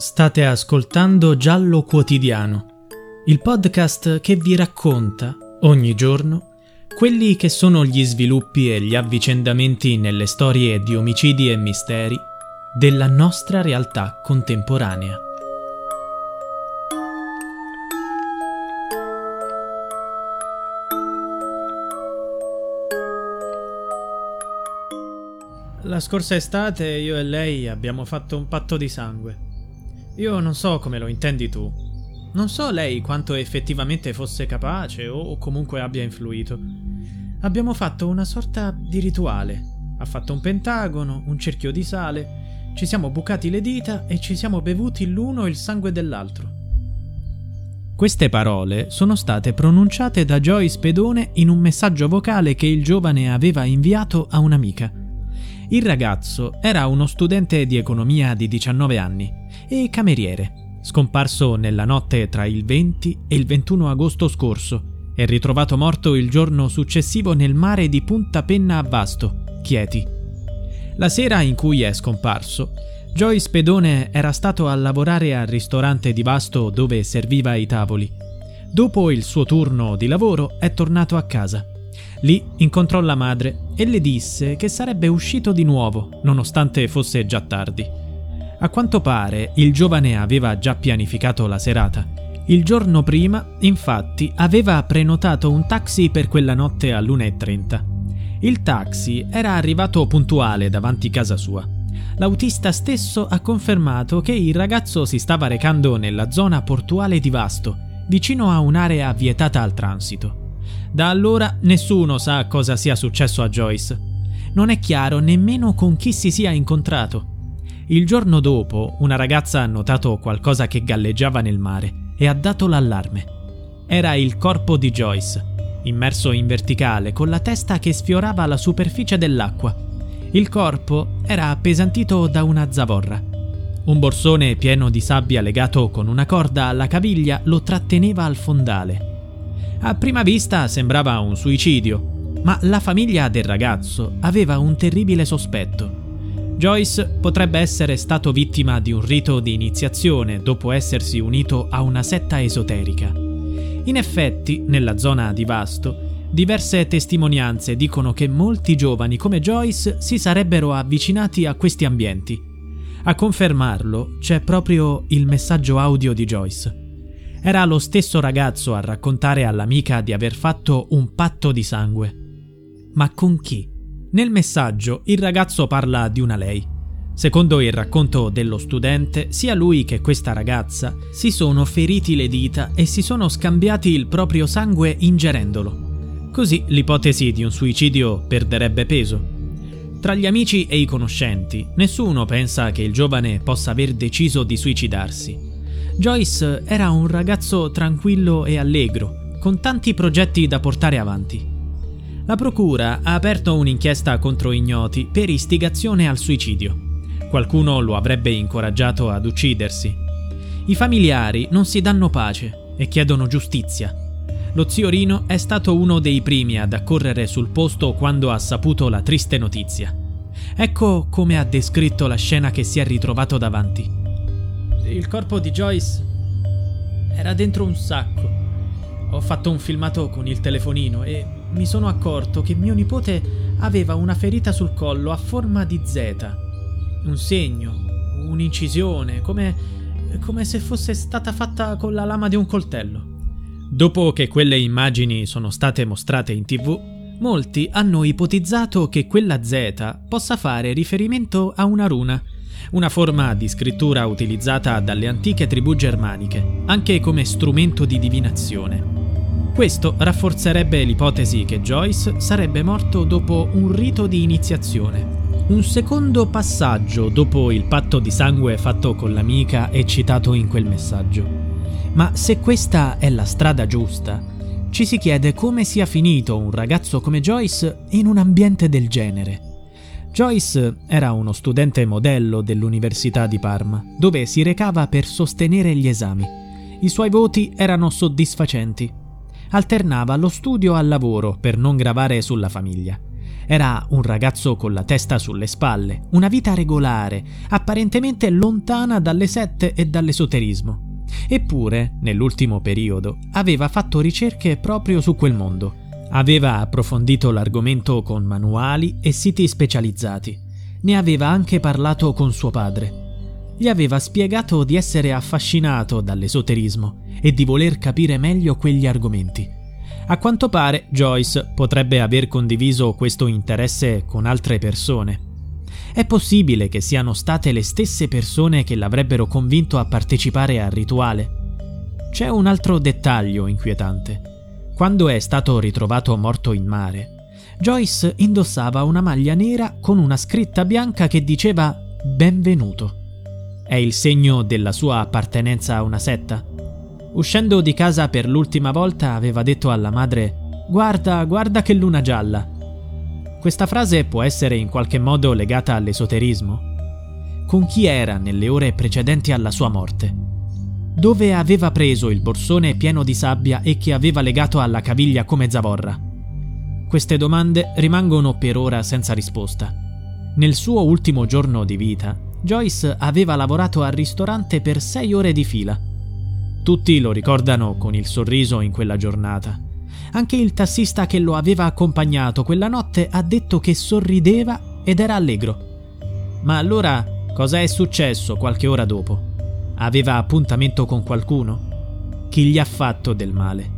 State ascoltando Giallo Quotidiano, il podcast che vi racconta ogni giorno quelli che sono gli sviluppi e gli avvicendamenti nelle storie di omicidi e misteri della nostra realtà contemporanea. La scorsa estate io e lei abbiamo fatto un patto di sangue. Io non so come lo intendi tu. Non so lei quanto effettivamente fosse capace o comunque abbia influito. Abbiamo fatto una sorta di rituale. Ha fatto un pentagono, un cerchio di sale, ci siamo bucati le dita e ci siamo bevuti l'uno il sangue dell'altro. Queste parole sono state pronunciate da Joyce Pedone in un messaggio vocale che il giovane aveva inviato a un'amica. Il ragazzo era uno studente di economia di 19 anni e cameriere, scomparso nella notte tra il 20 e il 21 agosto scorso e ritrovato morto il giorno successivo nel mare di Punta Penna a Vasto, Chieti. La sera in cui è scomparso, Joyce Pedone era stato a lavorare al ristorante di Vasto dove serviva i tavoli. Dopo il suo turno di lavoro è tornato a casa Lì incontrò la madre e le disse che sarebbe uscito di nuovo, nonostante fosse già tardi. A quanto pare il giovane aveva già pianificato la serata. Il giorno prima, infatti, aveva prenotato un taxi per quella notte all'1.30. Il taxi era arrivato puntuale davanti casa sua. L'autista stesso ha confermato che il ragazzo si stava recando nella zona portuale di Vasto, vicino a un'area vietata al transito. Da allora nessuno sa cosa sia successo a Joyce. Non è chiaro nemmeno con chi si sia incontrato. Il giorno dopo una ragazza ha notato qualcosa che galleggiava nel mare e ha dato l'allarme. Era il corpo di Joyce, immerso in verticale con la testa che sfiorava la superficie dell'acqua. Il corpo era appesantito da una zavorra. Un borsone pieno di sabbia legato con una corda alla caviglia lo tratteneva al fondale. A prima vista sembrava un suicidio, ma la famiglia del ragazzo aveva un terribile sospetto. Joyce potrebbe essere stato vittima di un rito di iniziazione dopo essersi unito a una setta esoterica. In effetti, nella zona di Vasto, diverse testimonianze dicono che molti giovani come Joyce si sarebbero avvicinati a questi ambienti. A confermarlo c'è proprio il messaggio audio di Joyce. Era lo stesso ragazzo a raccontare all'amica di aver fatto un patto di sangue. Ma con chi? Nel messaggio il ragazzo parla di una lei. Secondo il racconto dello studente, sia lui che questa ragazza si sono feriti le dita e si sono scambiati il proprio sangue ingerendolo. Così l'ipotesi di un suicidio perderebbe peso. Tra gli amici e i conoscenti, nessuno pensa che il giovane possa aver deciso di suicidarsi. Joyce era un ragazzo tranquillo e allegro, con tanti progetti da portare avanti. La procura ha aperto un'inchiesta contro ignoti per istigazione al suicidio. Qualcuno lo avrebbe incoraggiato ad uccidersi. I familiari non si danno pace e chiedono giustizia. Lo zio Rino è stato uno dei primi ad accorrere sul posto quando ha saputo la triste notizia. Ecco come ha descritto la scena che si è ritrovato davanti il corpo di Joyce era dentro un sacco. Ho fatto un filmato con il telefonino e mi sono accorto che mio nipote aveva una ferita sul collo a forma di Z. Un segno, un'incisione, come, come se fosse stata fatta con la lama di un coltello. Dopo che quelle immagini sono state mostrate in tv, molti hanno ipotizzato che quella Z possa fare riferimento a una runa una forma di scrittura utilizzata dalle antiche tribù germaniche, anche come strumento di divinazione. Questo rafforzerebbe l'ipotesi che Joyce sarebbe morto dopo un rito di iniziazione. Un secondo passaggio dopo il patto di sangue fatto con l'amica e citato in quel messaggio. Ma se questa è la strada giusta, ci si chiede come sia finito un ragazzo come Joyce in un ambiente del genere. Joyce era uno studente modello dell'Università di Parma, dove si recava per sostenere gli esami. I suoi voti erano soddisfacenti. Alternava lo studio al lavoro per non gravare sulla famiglia. Era un ragazzo con la testa sulle spalle, una vita regolare, apparentemente lontana dalle sette e dall'esoterismo. Eppure, nell'ultimo periodo, aveva fatto ricerche proprio su quel mondo. Aveva approfondito l'argomento con manuali e siti specializzati. Ne aveva anche parlato con suo padre. Gli aveva spiegato di essere affascinato dall'esoterismo e di voler capire meglio quegli argomenti. A quanto pare Joyce potrebbe aver condiviso questo interesse con altre persone. È possibile che siano state le stesse persone che l'avrebbero convinto a partecipare al rituale. C'è un altro dettaglio inquietante. Quando è stato ritrovato morto in mare, Joyce indossava una maglia nera con una scritta bianca che diceva Benvenuto. È il segno della sua appartenenza a una setta? Uscendo di casa per l'ultima volta aveva detto alla madre Guarda, guarda che luna gialla. Questa frase può essere in qualche modo legata all'esoterismo. Con chi era nelle ore precedenti alla sua morte? Dove aveva preso il borsone pieno di sabbia e che aveva legato alla caviglia come zavorra? Queste domande rimangono per ora senza risposta. Nel suo ultimo giorno di vita, Joyce aveva lavorato al ristorante per sei ore di fila tutti lo ricordano con il sorriso in quella giornata. Anche il tassista che lo aveva accompagnato quella notte ha detto che sorrideva ed era allegro. Ma allora cosa è successo qualche ora dopo? Aveva appuntamento con qualcuno? Chi gli ha fatto del male?